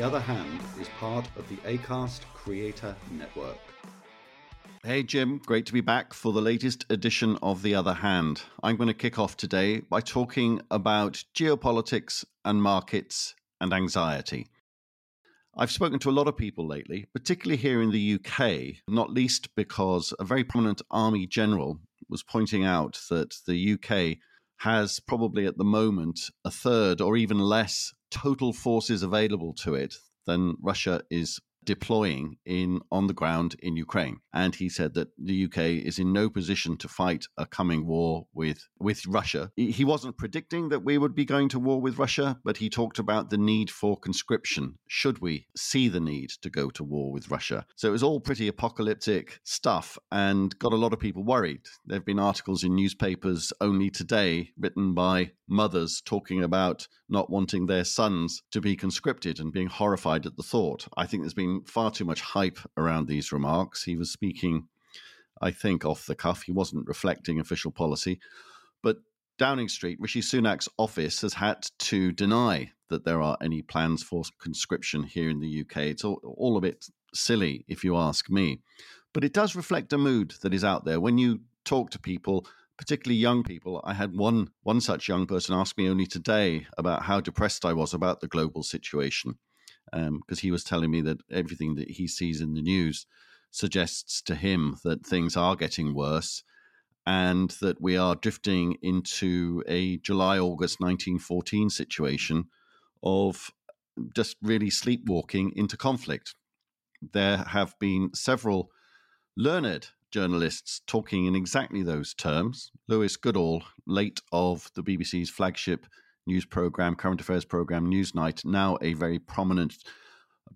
The Other Hand is part of the ACAST Creator Network. Hey Jim, great to be back for the latest edition of The Other Hand. I'm going to kick off today by talking about geopolitics and markets and anxiety. I've spoken to a lot of people lately, particularly here in the UK, not least because a very prominent army general was pointing out that the UK has probably at the moment a third or even less total forces available to it than Russia is deploying in on the ground in Ukraine. And he said that the UK is in no position to fight a coming war with with Russia. He wasn't predicting that we would be going to war with Russia, but he talked about the need for conscription should we see the need to go to war with Russia. So it was all pretty apocalyptic stuff and got a lot of people worried. There've been articles in newspapers only today written by mothers talking about not wanting their sons to be conscripted and being horrified at the thought. I think there's been far too much hype around these remarks. He was speaking, I think, off the cuff. He wasn't reflecting official policy. But Downing Street, Rishi Sunak's office has had to deny that there are any plans for conscription here in the UK. It's all, all a bit silly, if you ask me. But it does reflect a mood that is out there. When you talk to people, particularly young people. I had one one such young person ask me only today about how depressed I was about the global situation, because um, he was telling me that everything that he sees in the news suggests to him that things are getting worse, and that we are drifting into a July August 1914 situation of just really sleepwalking into conflict. There have been several learned journalists talking in exactly those terms. Lewis Goodall, late of the BBC's flagship news program, current affairs program, Newsnight, now a very prominent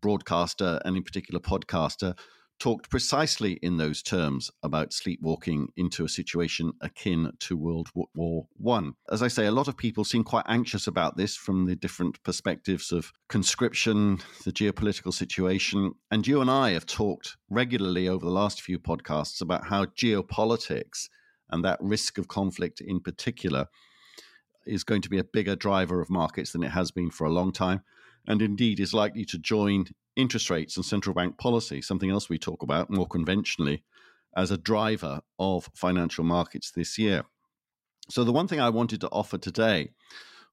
broadcaster and in particular podcaster, talked precisely in those terms about sleepwalking into a situation akin to World War One. As I say, a lot of people seem quite anxious about this from the different perspectives of conscription, the geopolitical situation, and you and I have talked regularly over the last few podcasts about how geopolitics and that risk of conflict in particular is going to be a bigger driver of markets than it has been for a long time and indeed is likely to join interest rates and central bank policy, something else we talk about more conventionally, as a driver of financial markets this year. So, the one thing I wanted to offer today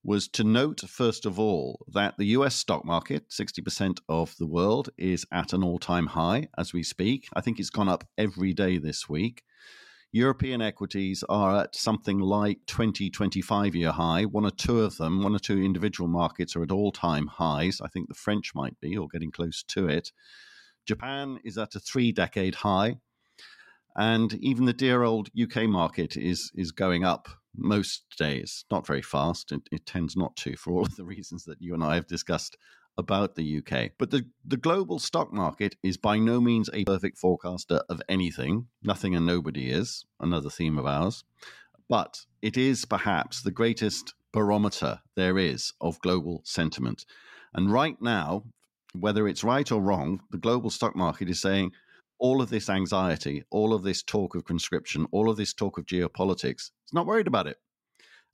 was to note, first of all, that the US stock market, 60% of the world, is at an all time high as we speak. I think it's gone up every day this week. European equities are at something like 20, 25 year high. One or two of them, one or two individual markets are at all time highs. I think the French might be, or getting close to it. Japan is at a three decade high. And even the dear old UK market is, is going up most days, not very fast. It, it tends not to, for all of the reasons that you and I have discussed about the UK. But the, the global stock market is by no means a perfect forecaster of anything. Nothing and nobody is, another theme of ours. But it is perhaps the greatest barometer there is of global sentiment. And right now, whether it's right or wrong, the global stock market is saying all of this anxiety, all of this talk of conscription, all of this talk of geopolitics, it's not worried about it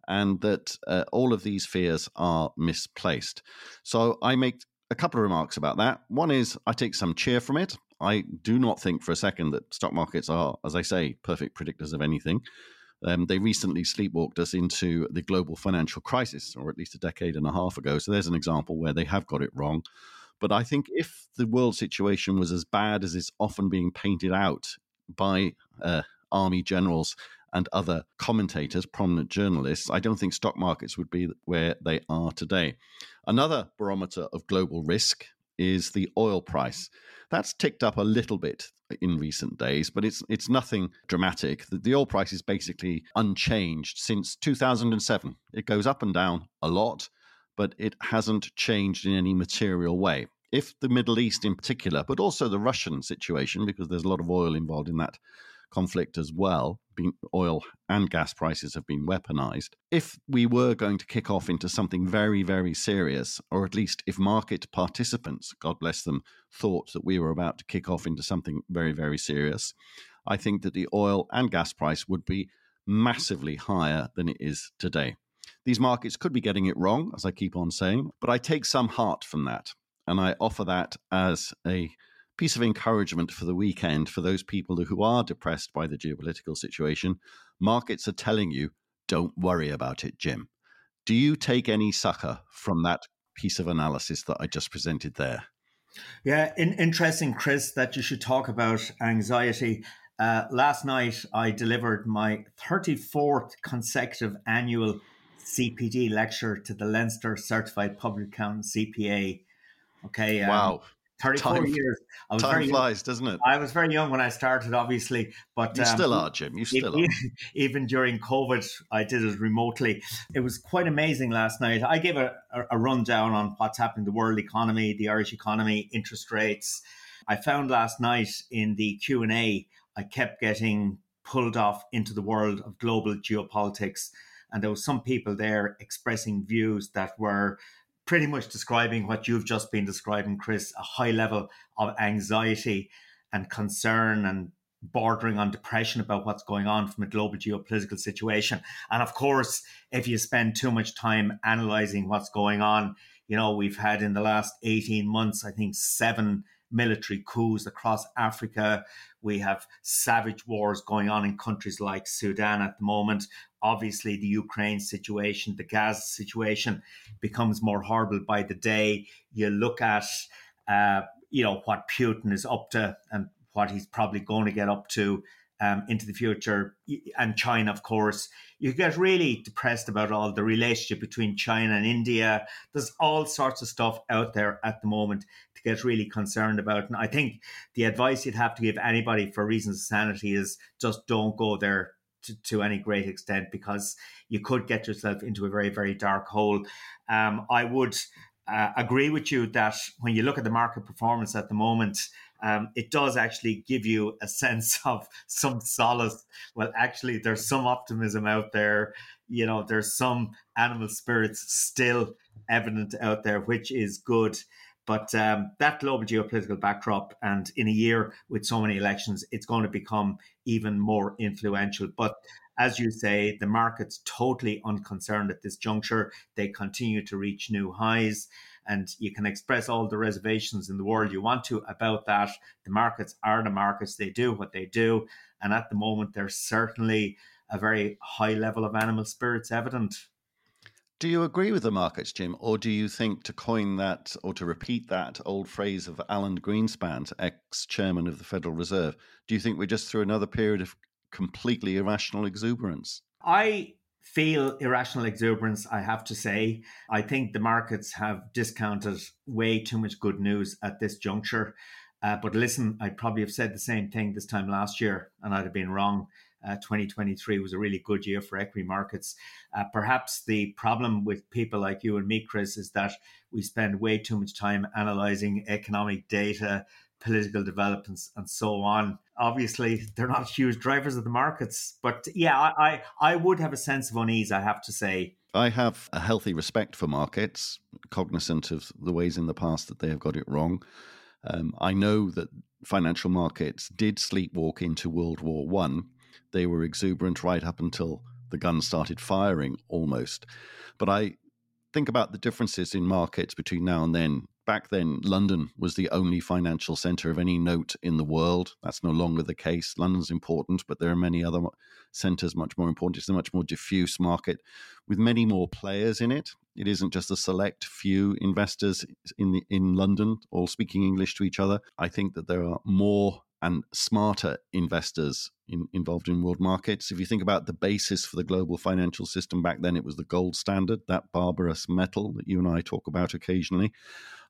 and that uh, all of these fears are misplaced. So I make a couple of remarks about that. One is I take some cheer from it. I do not think for a second that stock markets are, as I say, perfect predictors of anything. Um, they recently sleepwalked us into the global financial crisis, or at least a decade and a half ago. So there's an example where they have got it wrong. But I think if the world situation was as bad as it's often being painted out by uh, army generals and other commentators, prominent journalists, I don't think stock markets would be where they are today. Another barometer of global risk is the oil price. That's ticked up a little bit in recent days, but it's it's nothing dramatic. The, the, oil price is basically unchanged since 2007. It goes up and down a lot, but it hasn't changed in any material way. If the Middle East in particular, but also the Russian situation, because there's a lot of oil involved in that conflict as well, oil and gas prices have been weaponized. If we were going to kick off into something very, very serious, or at least if market participants, God bless them, thought that we were about to kick off into something very, very serious, I think that the oil and gas price would be massively higher than it is today. These markets could be getting it wrong, as I keep on saying, but I take some heart from that. And I offer that as a piece of encouragement for the weekend for those people who are depressed by the geopolitical situation. Markets are telling you, don't worry about it, Jim. Do you take any succor from that piece of analysis that I just presented there? Yeah, in, interesting, Chris, that you should talk about anxiety. Uh, last night, I delivered my 34th consecutive annual CPD lecture to the Leinster Certified Public Accountant CPA. Okay. Um, wow. 34 time, years. I was time very flies, young. doesn't it? I was very young when I started, obviously, but you um, still are, Jim. You still even, are. Even during COVID, I did it remotely. It was quite amazing last night. I gave a, a rundown on what's happening in the world economy, the Irish economy, interest rates. I found last night in the Q and A, I kept getting pulled off into the world of global geopolitics, and there were some people there expressing views that were pretty much describing what you've just been describing, Chris, a high level of anxiety and concern and bordering on depression about what's going on from a global geopolitical situation. And of course, if you spend too much time analyzing what's going on, you know, we've had in the last 18 months, I think, seven military coups across Africa. We have savage wars going on in countries like Sudan at the moment. Obviously, the Ukraine situation, the Gaza situation becomes more horrible by the day. You look at, uh, you know, what Putin is up to and what he's probably going to get up to um, into the future, and China, of course, you get really depressed about all the relationship between China and India. There's all sorts of stuff out there at the moment to get really concerned about. And I think the advice you'd have to give anybody for reasons of sanity is just don't go there to, to any great extent because you could get yourself into a very, very dark hole. Um, I would uh, agree with you that when you look at the market performance at the moment, um, it does actually give you a sense of some solace. Well, actually, there's some optimism out there. You know, there's some animal spirits still evident out there, which is good. But um, that global geopolitical backdrop, and in a year with so many elections, it's going to become even more influential. But as you say, the market's totally unconcerned at this juncture. They continue to reach new highs and you can express all the reservations in the world you want to about that. The markets are the markets, they do what they do. And at the moment, there's certainly a very high level of animal spirits evident. Do you agree with the markets, Jim, or do you think to coin that or to repeat that old phrase of Alan Greenspan, ex chairman of the Federal Reserve, do you think we're just through another period of completely irrational exuberance? I feel irrational exuberance, I have to say. I think the markets have discounted way too much good news at this juncture. Uh, but listen, I'd probably have said the same thing this time last year, and I'd have been wrong. Uh, 2023 was a really good year for equity markets. Uh, perhaps the problem with people like you and me, Chris, is that we spend way too much time analyzing economic data, political developments, and so on. Obviously, they're not huge drivers of the markets, but yeah, I, I, I would have a sense of unease, I have to say. I have a healthy respect for markets, cognizant of the ways in the past that they have got it wrong. Um, I know that financial markets did sleepwalk into World War One. They were exuberant right up until the guns started firing, almost. But I think about the differences in markets between now and then back then, London was the only financial centre of any note in the world. That's no longer the case. London's important, but there are many other centres much more important. It's a much more diffuse market with many more players in it. It isn't just a select few investors in the, in London all speaking English to each other. I think that there are more and smarter investors in, involved in world markets. If you think about the basis for the global financial system back then, it was the gold standard, that barbarous metal that you and I talk about occasionally.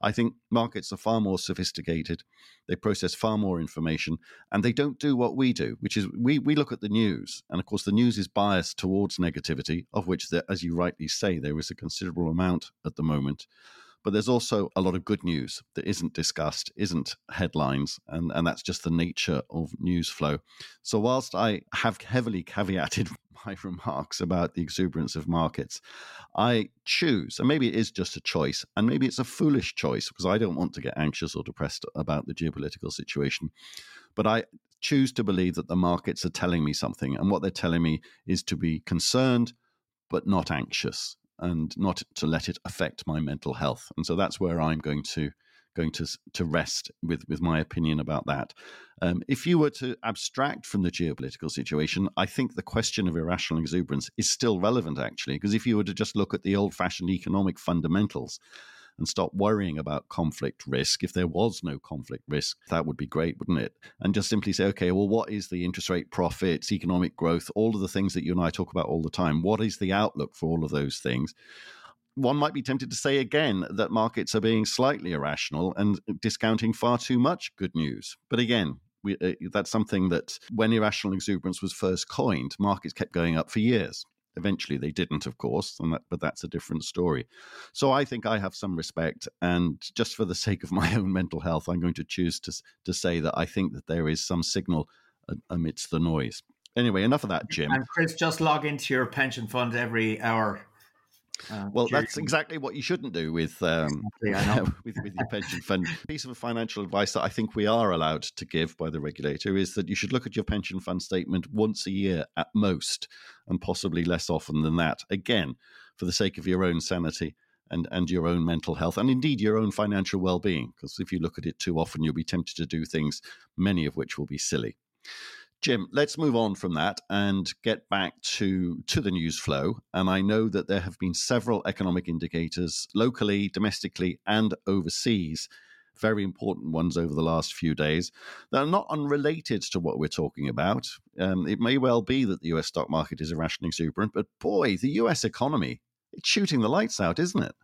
I think markets are far more sophisticated. They process far more information, and they don't do what we do, which is we, we look at the news. And of course, the news is biased towards negativity, of which, there, as you rightly say, there is a considerable amount at the moment. But there's also a lot of good news that isn't discussed, isn't headlines, and, and that's just the nature of news flow. So, whilst I have heavily caveated my remarks about the exuberance of markets, I choose, and maybe it is just a choice, and maybe it's a foolish choice because I don't want to get anxious or depressed about the geopolitical situation. But I choose to believe that the markets are telling me something, and what they're telling me is to be concerned but not anxious and not to let it affect my mental health. And so that's where I'm going to going to to rest with with my opinion about that. Um, if you were to abstract from the geopolitical situation, I think the question of irrational exuberance is still relevant, actually, because if you were to just look at the old fashioned economic fundamentals, and stop worrying about conflict risk. If there was no conflict risk, that would be great, wouldn't it? And just simply say, okay, well, what is the interest rate profits, economic growth, all of the things that you and I talk about all the time? What is the outlook for all of those things? One might be tempted to say again that markets are being slightly irrational and discounting far too much good news. But again, we, uh, that's something that when irrational exuberance was first coined, markets kept going up for years. Eventually, they didn't, of course, that, but that's a different story. So I think I have some respect, and just for the sake of my own mental health, I'm going to choose to to say that I think that there is some signal uh, amidst the noise. Anyway, enough of that, Jim. And Chris, just log into your pension fund every hour uh, well, that's exactly what you shouldn't do with, um, exactly, with with your pension fund. piece of financial advice that I think we are allowed to give by the regulator is that you should look at your pension fund statement once a year at most, and possibly less often than that. Again, for the sake of your own sanity and and your own mental health, and indeed your own financial well being. Because if you look at it too often, you'll be tempted to do things, many of which will be silly. Jim, let's move on from that and get back to, to the news flow. And I know that there have been several economic indicators locally, domestically, and overseas, very important ones over the last few days that are not unrelated to what we're talking about. Um, it may well be that the US stock market is a rationing exuberant, but boy, the US economy, it's shooting the lights out, isn't it?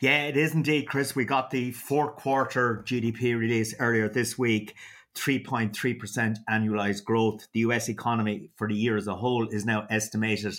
Yeah, it is indeed, Chris. We got the fourth quarter GDP release earlier this week. 3.3% annualized growth. The US economy for the year as a whole is now estimated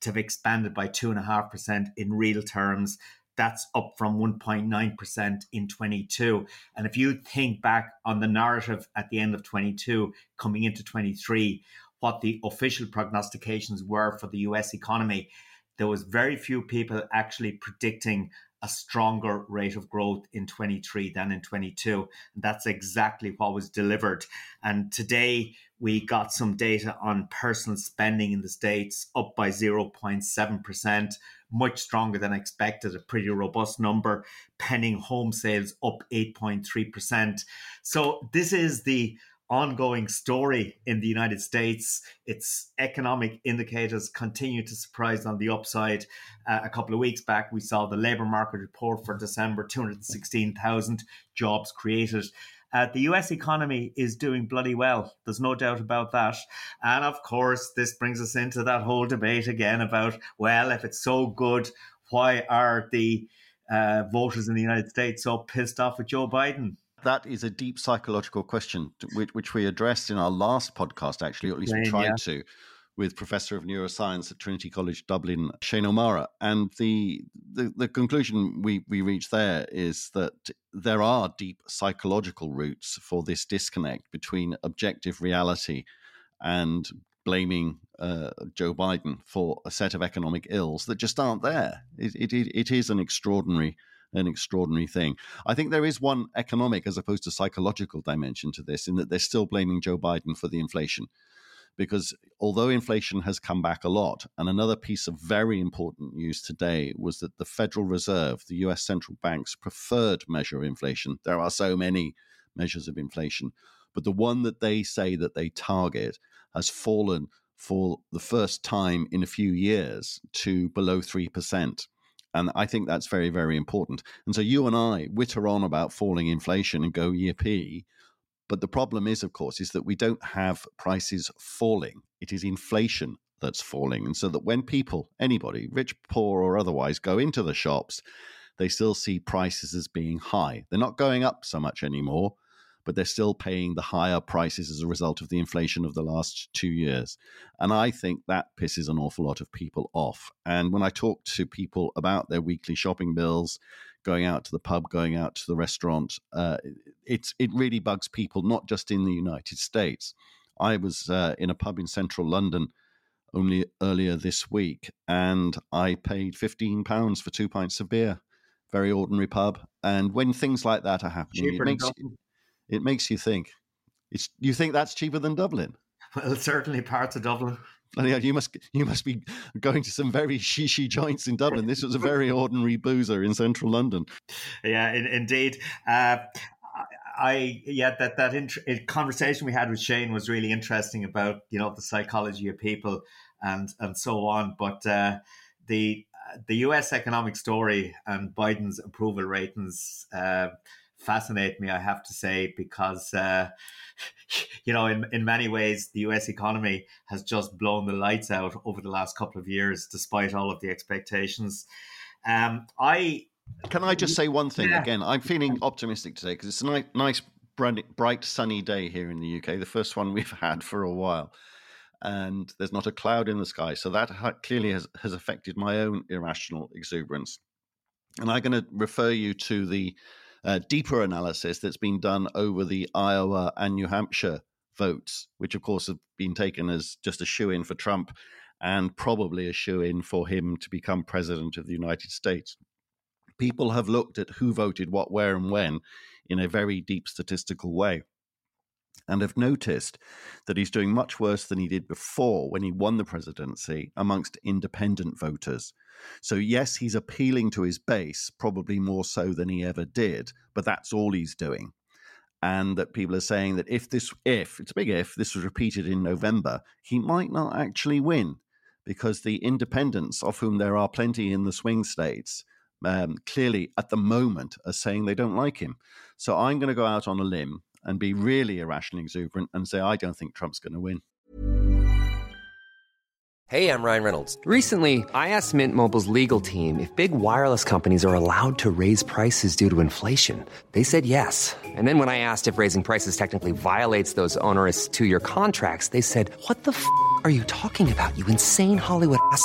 to have expanded by 2.5% in real terms. That's up from 1.9% in 22. And if you think back on the narrative at the end of 22, coming into 23, what the official prognostications were for the US economy, there was very few people actually predicting a stronger rate of growth in 23 than in 22. And that's exactly what was delivered. And today we got some data on personal spending in the States up by 0.7%, much stronger than expected, a pretty robust number. Pending home sales up 8.3%. So this is the ongoing story in the United States. Its economic indicators continue to surprise on the upside. Uh, a couple of weeks back, we saw the labour market report for December 216,000 jobs created. Uh, the US economy is doing bloody well. There's no doubt about that. And of course, this brings us into that whole debate again about, well, if it's so good, why are the uh, voters in the United States so pissed off with Joe Biden? That is a deep psychological question, which, which we addressed in our last podcast, actually, or at least we tried yeah. to with Professor of Neuroscience at Trinity College Dublin, Shane O'Mara. And the, the, the conclusion we, we reach there is that there are deep psychological roots for this disconnect between objective reality and blaming uh, Joe Biden for a set of economic ills that just aren't there. It, it, it is an extraordinary an extraordinary thing. I think there is one economic as opposed to psychological dimension to this, in that they're still blaming Joe Biden for the inflation because although inflation has come back a lot, and another piece of very important news today was that the Federal Reserve, the US central bank's preferred measure of inflation, there are so many measures of inflation, but the one that they say that they target has fallen for the first time in a few years to below 3%. And I think that's very, very important. And so you and I witter on about falling inflation and go yippee. But the problem is, of course, is that we don't have prices falling. It is inflation that's falling. And so that when people, anybody, rich, poor, or otherwise, go into the shops, they still see prices as being high. They're not going up so much anymore, but they're still paying the higher prices as a result of the inflation of the last two years. And I think that pisses an awful lot of people off. And when I talk to people about their weekly shopping bills, going out to the pub, going out to the restaurant. Uh, it's it really bugs people, not just in the United States. I was uh, in a pub in central London only earlier this week, and I paid fifteen pounds for two pints of beer. Very ordinary pub, and when things like that are happening, it makes it makes you think. It's you think that's cheaper than Dublin? Well, certainly parts of Dublin. Yeah, you must you must be going to some very shishy joints in Dublin. This was a very ordinary boozer in central London. Yeah, in, indeed. Uh, I yeah that that int- conversation we had with Shane was really interesting about you know the psychology of people and and so on. But uh, the the U.S. economic story and Biden's approval ratings uh, fascinate me. I have to say because uh, you know, in, in many ways, the US economy has just blown the lights out over the last couple of years, despite all of the expectations. Um, I can I just say one thing yeah. again? I'm feeling optimistic today because it's a nice, nice, bright, sunny day here in the UK. The first one we've had for a while, and there's not a cloud in the sky. So that clearly has, has affected my own irrational exuberance. And I'm going to refer you to the deeper analysis that's been done over the Iowa and New Hampshire votes, which of course have been taken as just a shoo in for Trump and probably a shoo in for him to become president of the United States. People have looked at who voted what, where, and when in a very deep statistical way and have noticed that he's doing much worse than he did before when he won the presidency amongst independent voters. So, yes, he's appealing to his base, probably more so than he ever did, but that's all he's doing. And that people are saying that if this, if it's a big if, this was repeated in November, he might not actually win because the independents, of whom there are plenty in the swing states, um, clearly at the moment are saying they don't like him. So I'm going to go out on a limb and be really irrationally exuberant and say, I don't think Trump's going to win. Hey, I'm Ryan Reynolds. Recently, I asked Mint Mobile's legal team if big wireless companies are allowed to raise prices due to inflation. They said yes. And then when I asked if raising prices technically violates those onerous two year contracts, they said, What the f are you talking about, you insane Hollywood ass?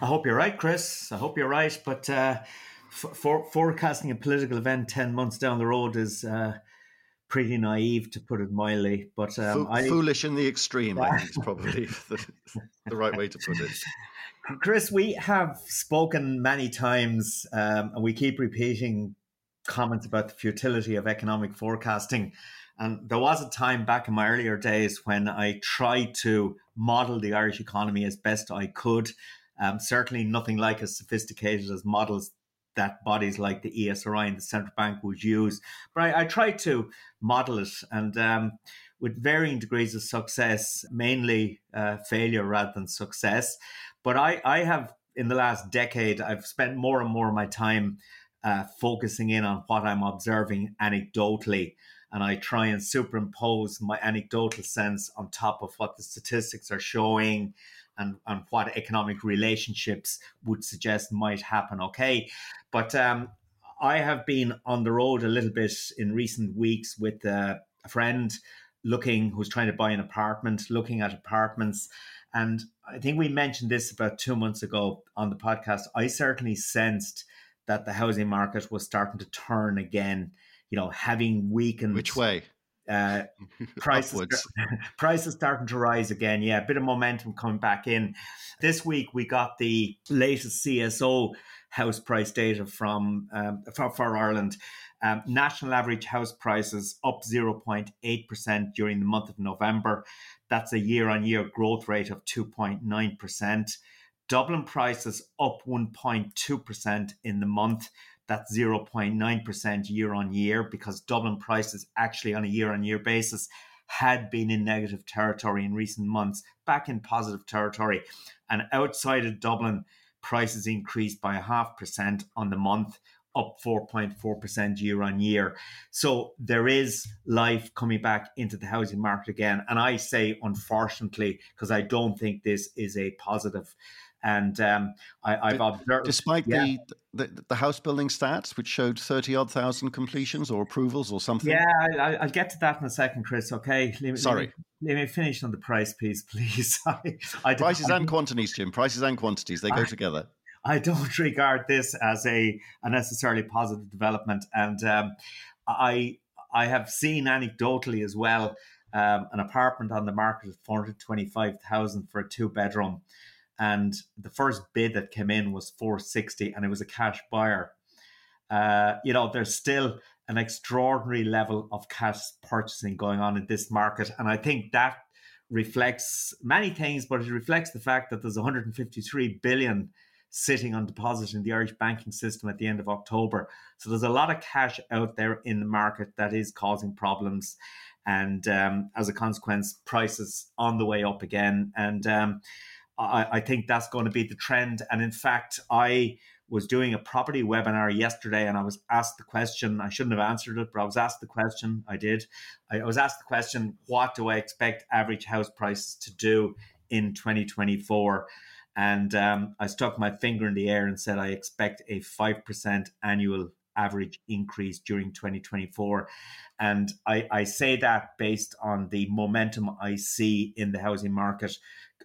I hope you're right, Chris. I hope you're right. But uh, for, forecasting a political event 10 months down the road is uh, pretty naive, to put it mildly. But um, Fo- I, foolish in the extreme, I think is probably the, the, right way to put it. Chris, we have spoken many times, um, and we keep repeating comments about the futility of economic forecasting. And there was a time back in my earlier days when I tried to model the Irish economy as best I could. Um, certainly nothing like as sophisticated as models that bodies like the ESRI and the central bank would use. But I, I tried to model it and um, with varying degrees of success, mainly uh, failure rather than success. But I, I have, in the last decade, I've spent more and more of my time uh, focusing in on what I'm observing anecdotally. And I try and superimpose my anecdotal sense on top of what the statistics are showing and, and what economic relationships would suggest might happen. Okay. But um, I have been on the road a little bit in recent weeks with a friend looking who's trying to buy an apartment, looking at apartments. And I think we mentioned this about two months ago on the podcast. I certainly sensed that the housing market was starting to turn again, you know, having weakened. Which way? Uh, prices prices starting to rise again. Yeah, a bit of momentum coming back in. This week we got the latest CSO house price data from um, for, for, Ireland. Um, national average house prices up 0.8% during the month of November. That's a year on year growth rate of 2.9%. Dublin prices up 1.2% in the month. That's 0.9% year on year because Dublin prices actually on a year on year basis had been in negative territory in recent months, back in positive territory. And outside of Dublin, prices increased by a half percent on the month, up 4.4% year on year. So there is life coming back into the housing market again. And I say, unfortunately, because I don't think this is a positive. And um, I, have observed, despite yeah. the, the, the house building stats, which showed thirty odd thousand completions or approvals or something. Yeah, I, will get to that in a second, Chris. Okay. Let, Sorry. Let me, let me, finish on the price piece, please. I, I Prices and quantities, Jim. Prices and quantities they go together. I don't regard this as a, a necessarily positive development, and um, I I have seen anecdotally as well um, an apartment on the market at four hundred twenty five thousand for a two bedroom and the first bid that came in was 460 and it was a cash buyer. Uh, you know there's still an extraordinary level of cash purchasing going on in this market and i think that reflects many things but it reflects the fact that there's 153 billion sitting on deposit in the irish banking system at the end of october. So there's a lot of cash out there in the market that is causing problems and um, as a consequence prices on the way up again. And um, I, I think that's going to be the trend. And in fact, I was doing a property webinar yesterday and I was asked the question, I shouldn't have answered it, but I was asked the question, I did. I was asked the question, what do I expect average house prices to do in 2024? And um, I stuck my finger in the air and said, I expect a 5% annual average increase during 2024. And I, I say that based on the momentum I see in the housing market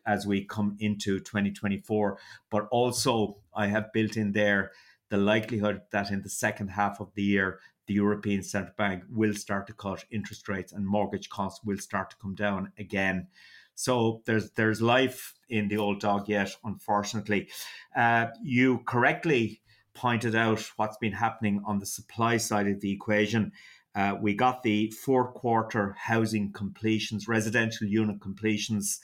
as we come into 2024. But also, I have built in there the likelihood that in the second half of the year, the European Central Bank will start to cut interest rates and mortgage costs will start to come down again. So there's there's life in the old dog yet, unfortunately. Uh, you correctly pointed out what's been happening on the supply side of the equation. Uh, we got the fourth quarter housing completions, residential unit completions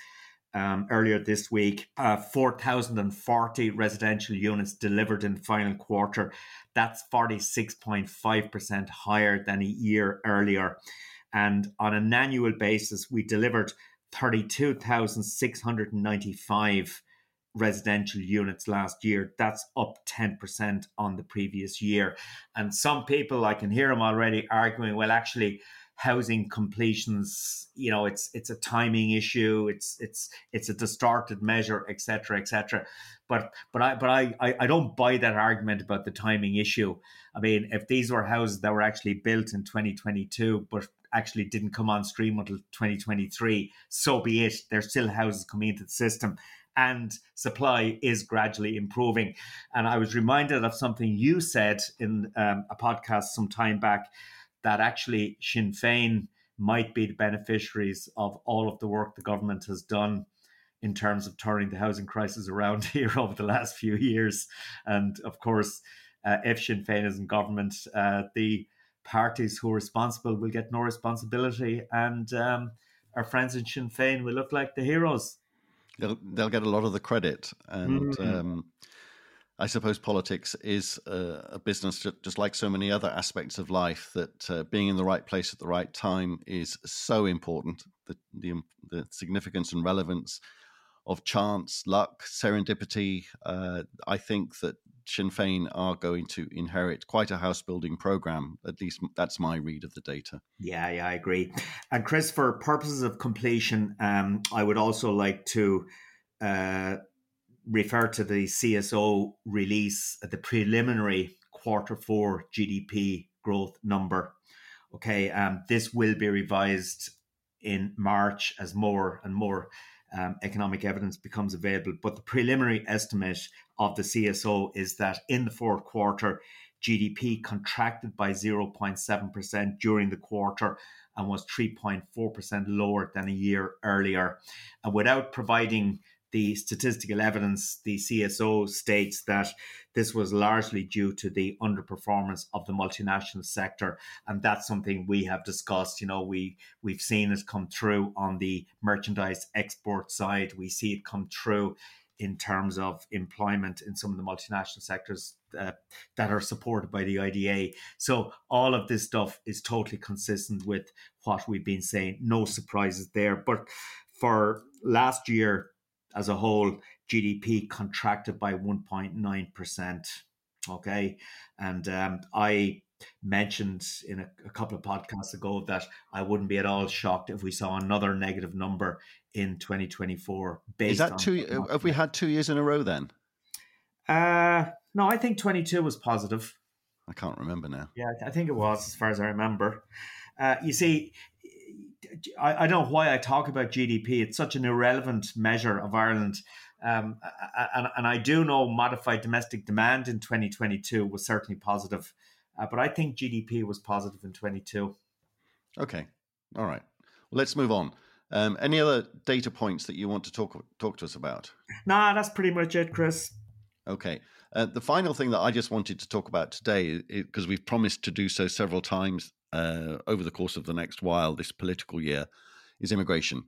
um, earlier this week. Uh, 4,040 residential units delivered in final quarter. That's 46.5% higher than a year earlier. And on an annual basis, we delivered 32,695 residential units last year. That's up 10% on the previous year. And some people, I can hear them already arguing, well, actually, housing completions you know it's it's a timing issue it's it's it's a distorted measure etc etc but but i but I, I i don't buy that argument about the timing issue i mean if these were houses that were actually built in 2022 but actually didn't come on stream until 2023 so be it there's still houses coming into the system and supply is gradually improving. And I was reminded of something you said in um, a podcast some time back that actually Sinn Féin might be the beneficiaries of all of the work the government has done in terms of turning the housing crisis around here over the last few years. And of course, uh, if Sinn Féin is in government, uh, the parties who are responsible will get no responsibility, and um, our friends in Sinn Féin will look like the heroes. They'll, they'll get a lot of the credit, and mm-hmm. um, I suppose politics is a, a, business just like so many other aspects of life. That uh, being in the right place at the right time is so important. The, the, the significance and relevance of chance, luck, serendipity. Uh, I think that Sinn Féin are going to inherit quite a house building program. At least that's my read of the data. Yeah, yeah, I agree. And Chris, for purposes of completion, um, I would also like to uh, refer to the CSO release, the preliminary quarter four GDP growth number. Okay, um, this will be revised in March as more and more um, economic evidence becomes available. But the preliminary estimate of the CSO is that in the fourth quarter, GDP contracted by 0.7% during the quarter and was 3.4% lower than a year earlier. And without providing the statistical evidence, the CSO states that this was largely due to the underperformance of the multinational sector, and that's something we have discussed. You know, we we've seen it come through on the merchandise export side. We see it come through in terms of employment in some of the multinational sectors uh, that are supported by the IDA. So all of this stuff is totally consistent with what we've been saying. No surprises there. But for last year, as a whole, GDP contracted by 1.9%. Okay. And um, I mentioned in a, a, couple of podcasts ago that I wouldn't be at all shocked if we saw another negative number in 2024. Based Is that two? Have we had two years in a row then? Uh, no, I think 22 was positive. I can't remember now. Yeah, I think it was, as far as I remember. Uh, you see, I, I, don't know why I talk about GDP. It's such an irrelevant measure of Ireland. Um, and, and, I do know modified domestic demand in 2022 was certainly positive, uh, but I think GDP was positive in 22. Okay, all right. Well, let's move on. Um, any other data points that you want to talk talk to us about? Nah, that's pretty much it, Chris. Okay. Uh, the final thing that I just wanted to talk about today, because we've promised to do so several times uh, over the course of the next while, this political year, is immigration.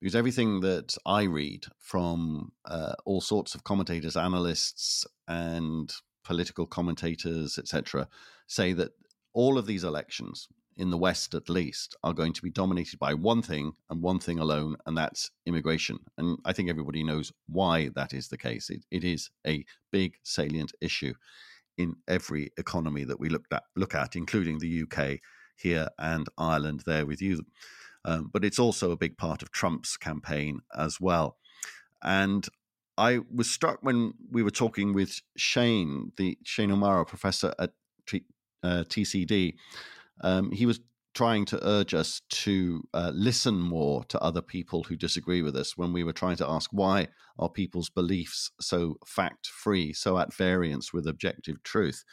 Because everything that I read from uh, all sorts of commentators, analysts, and political commentators, etc., say that all of these elections, in the West at least, are going to be dominated by one thing and one thing alone, and that's immigration. And I think everybody knows why that is the case. It, it is a big, salient issue in every economy that we looked at, look at, including the UK here and Ireland there with you. Um, but it's also a big part of Trump's campaign as well. And I was struck when we were talking with Shane, the Shane O'Mara professor at T, uh, TCD. Um, he was trying to urge us to uh, listen more to other people who disagree with us when we were trying to ask why are people's beliefs so fact free, so at variance with objective truth.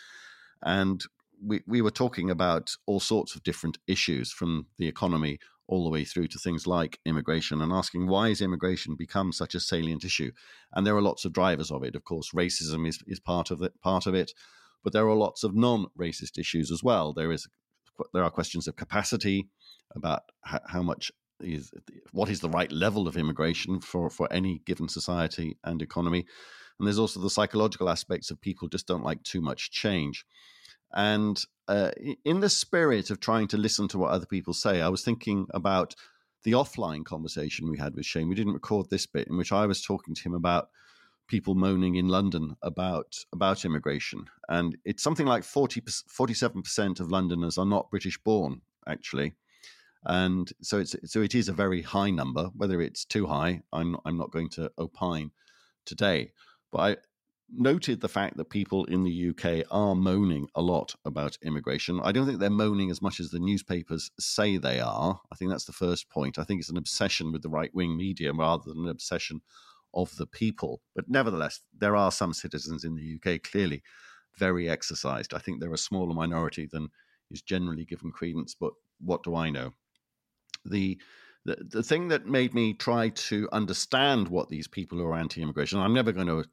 And we, we were talking about all sorts of different issues from the economy all the way through to things like immigration and asking why has immigration become such a salient issue? And there are lots of drivers of it. Of course racism is, is part of it part of it but there are lots of non-racist issues as well. There is there are questions of capacity about how, much is what is the right level of immigration for for any given society and economy and there's also the psychological aspects of people just don't like too much change and uh, in the spirit of trying to listen to what other people say, I was thinking about the offline conversation we had with Shane. We didn't record this bit in which I was talking to him about people moaning in London about about immigration, and it's something like 47 percent of Londoners are not British born, actually, and so it's so it is a very high number. Whether it's too high, I'm I'm not going to opine today. But I, noted the fact that people in the UK are moaning a lot about immigration. I don't think they're moaning as much as the newspapers say they are. I think that's the first point. I think it's an obsession with the right wing media rather than an obsession of the people. But nevertheless, there are some citizens in the UK clearly very exercised. I think they're a smaller minority than is generally given credence, but what do I know? The the, the thing that made me try to understand what these people who are anti-immigration, I'm never going to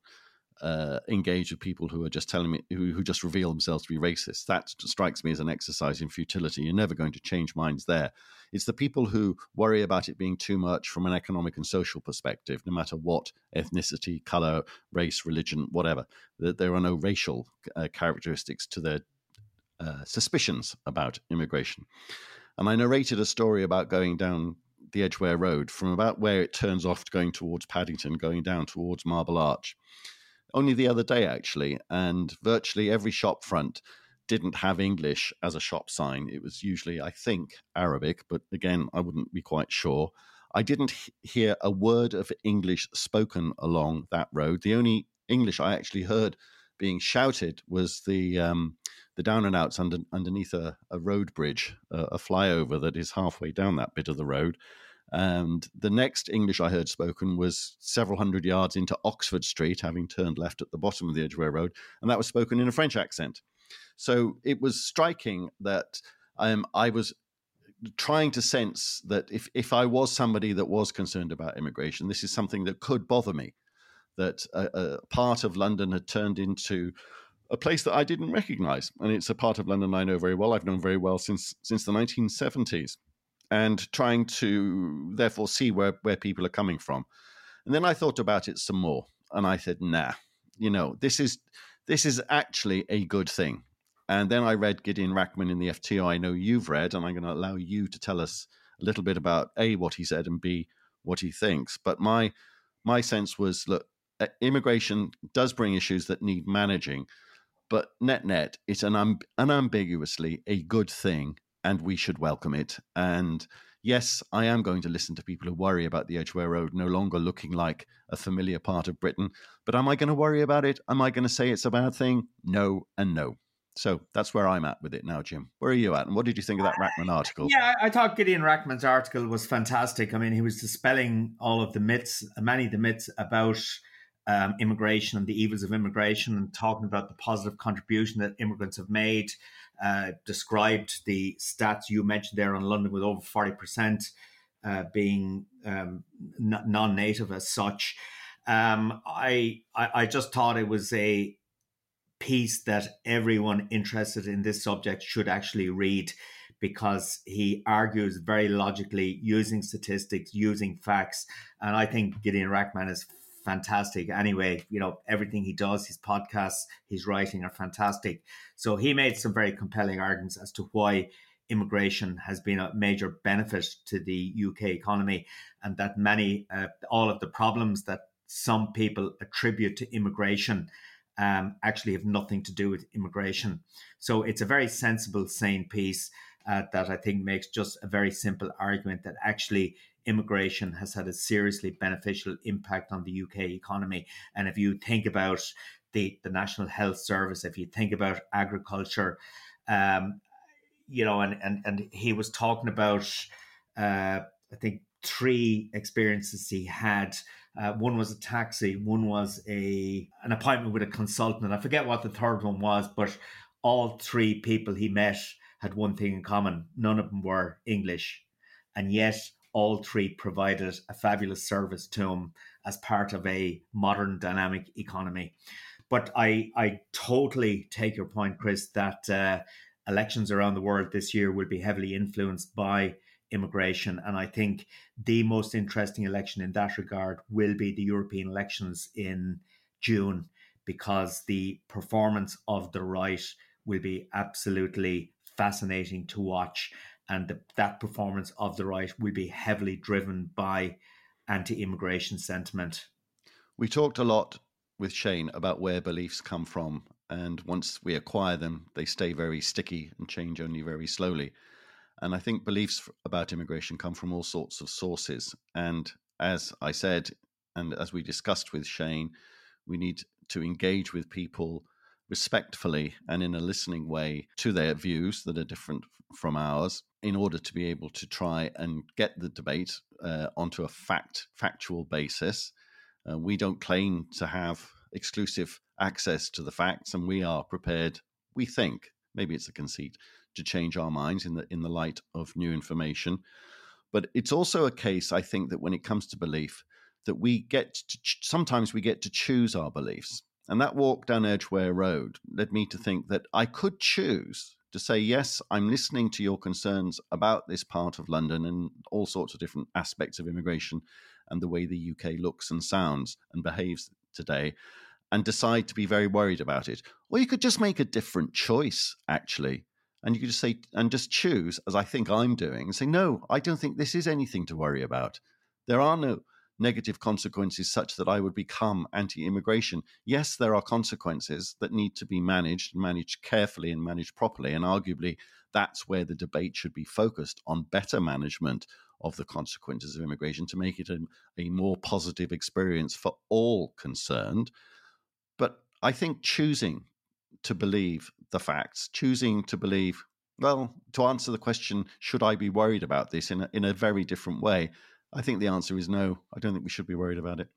uh, engage with people who are just telling me who, who just reveal themselves to be racist. That strikes me as an exercise in futility. You're never going to change minds there. It's the people who worry about it being too much from an economic and social perspective, no matter what ethnicity, color, race, religion, whatever. That There are no racial uh, characteristics to their uh, suspicions about immigration. And I narrated a story about going down the Edgware Road from about where it turns off going towards Paddington, going down towards Marble Arch only the other day actually, and virtually every shop front didn't have English as a shop sign. It was usually, I think, Arabic, but again, I wouldn't be quite sure. I didn't hear a word of English spoken along that road. The only English I actually heard being shouted was the um, the down and outs under, underneath a, a road bridge, a flyover that is halfway down that bit of the road. And the next English I heard spoken was several hundred yards into Oxford Street, having turned left at the bottom of the Edgware Road, and that was spoken in a French accent. So it was striking that um, I was trying to sense that if, if I was somebody that was concerned about immigration, this is something that could bother me. That a, a part of London had turned into a place that I didn't recognize. And it's a part of London I know very well. I've known very well since since the 1970s and trying to therefore see where, where people are coming from. And then I thought about it some more and I said, nah, you know, this is this is actually a good thing. And then I read Gideon Rachman in the FTO I know you've read, and I'm going to allow you to tell us a little bit about A, what he said, and B, what he thinks. But my my sense was look, uh, immigration does bring issues that need managing, but net net, it's an unambiguously a good thing and we should welcome it. And yes, I am going to listen to people who worry about the Edgware Road no longer looking like a familiar part of Britain. But am I going to worry about it? Am I going to say it's a bad thing? No, and no. So that's where I'm at with it now, Jim. Where are you at? And what did you think of that Rachman article? Yeah, I thought Gideon Rachman's article was fantastic. I mean, he was dispelling all of the myths, many of the myths about um, immigration and the evils of immigration, and talking about the positive contribution that immigrants have made uh, described the stats you mentioned there on London with over 40% uh, being um, non native as such. Um, I, I, I just thought it was a piece that everyone interested in this subject should actually read because he argues very logically using statistics, using facts. And I think Gideon Rachman is fantastic. Anyway, you know, everything he does, his podcasts, his writing are fantastic. So he made some very compelling arguments as to why immigration has been a major benefit to the UK economy and that many, uh, all of the problems that some people attribute to immigration um, actually have nothing to do with immigration. So it's a very sensible, sane piece uh, that I think makes just a very simple argument that actually immigration has had a seriously beneficial impact on the UK economy. And if you think about the, the National Health Service, if you think about agriculture, um, you know, and, and, and he was talking about, uh, I think, three experiences he had. Uh, one was a taxi, one was a an appointment with a consultant, I forget what the third one was, but all three people he met had one thing in common: none of them were English, and yet all three provided a fabulous service to him as part of a modern dynamic economy. But I, I totally take your point, Chris, that uh, elections around the world this year will be heavily influenced by immigration. And I think the most interesting election in that regard will be the European elections in June, because the performance of the right will be absolutely fascinating to watch and the, that performance of the right will be heavily driven by anti-immigration sentiment. We talked a lot with Shane about where beliefs come from, and once we acquire them, they stay very sticky and change only very slowly. And I think beliefs about immigration come from all sorts of sources. And as I said, and as we discussed with Shane, we need to engage with people respectfully and in a listening way to their views that are different from ours in order to be able to try and get the debate uh, onto a fact factual basis Uh, we don't claim to have exclusive access to the facts, and we are prepared, we think, maybe it's a conceit, to change our minds in the in the light of new information. But it's also a case, I think, that when it comes to belief, that we get to ch- sometimes we get to choose our beliefs. And that walk down Edgware Road led me to think that I could choose to say, yes, I'm listening to your concerns about this part of London and all sorts of different aspects of immigration and the way the UK looks and sounds and behaves today, and decide to be very worried about it. Or you could just make a different choice, actually. And you could just say, and just choose, as I think I'm doing, and say, no, I don't think this is anything to worry about. There are no negative consequences such that I would become anti immigration. Yes, there are consequences that need to be managed, managed carefully, and managed properly. And arguably, that's where the debate should be focused on better management of the consequences of immigration to make it a, a more positive experience for all concerned. But I think choosing to believe the facts, choosing to believe, well, to answer the question, should I be worried about this in a, in a very different way? I think the answer is no. I don't think we should be worried about it.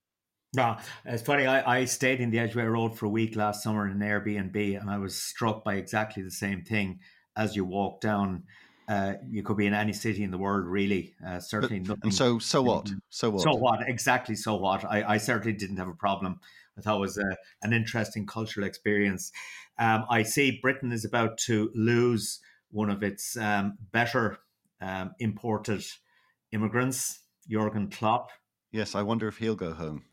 No, it's funny. I, I stayed in the Edgware Road for a week last summer in an Airbnb, and I was struck by exactly the same thing as you walk down. Uh, you could be in any city in the world, really. Uh, certainly but, nothing. And so, so what? So what? So what? Exactly. So what? I, I certainly didn't have a problem. I thought it was a, an interesting cultural experience. Um, I see Britain is about to lose one of its um, better um, imported immigrants Jurgen Klopp. Yes, I wonder if he'll go home.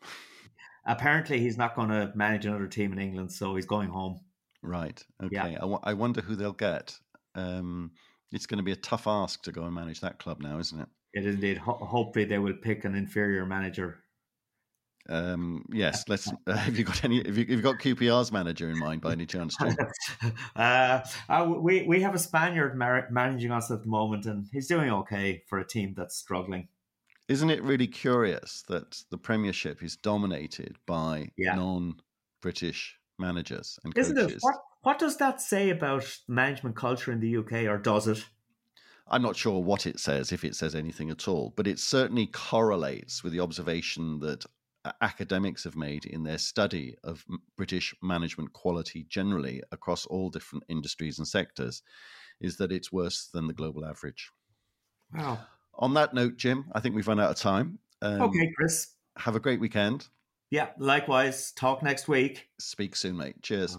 Apparently, he's not going to manage another team in England, so he's going home. Right. Okay. Yeah. I, w- I wonder who they'll get. Um, it's going to be a tough ask to go and manage that club now, isn't it? It is indeed. Ho- hopefully, they will pick an inferior manager. Um, yes. Let's. Uh, have you got any? Have you, have got QPR's manager in mind by any chance, uh, uh, we we have a Spaniard mar- managing us at the moment, and he's doing okay for a team that's struggling. Isn't it really curious that the Premiership is dominated by yeah. non-British managers and coaches? Isn't it? What, what does that say about management culture in the UK, or does it? I'm not sure what it says, if it says anything at all, but it certainly correlates with the observation that academics have made in their study of British management quality generally across all different industries and sectors, is that it's worse than the global average. Wow on that note, Jim, I think we've run out of time. Um, okay, Chris. Have a great weekend. Yeah, likewise. Talk next week. Speak soon, mate. Cheers.